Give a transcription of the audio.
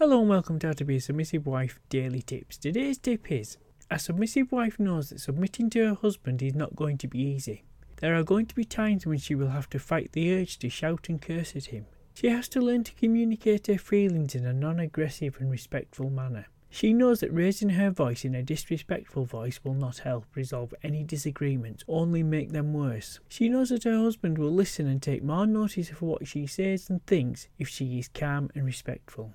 Hello and welcome to How to Be a Submissive Wife Daily Tips. Today's tip is A submissive wife knows that submitting to her husband is not going to be easy. There are going to be times when she will have to fight the urge to shout and curse at him. She has to learn to communicate her feelings in a non aggressive and respectful manner. She knows that raising her voice in a disrespectful voice will not help resolve any disagreements, only make them worse. She knows that her husband will listen and take more notice of what she says and thinks if she is calm and respectful.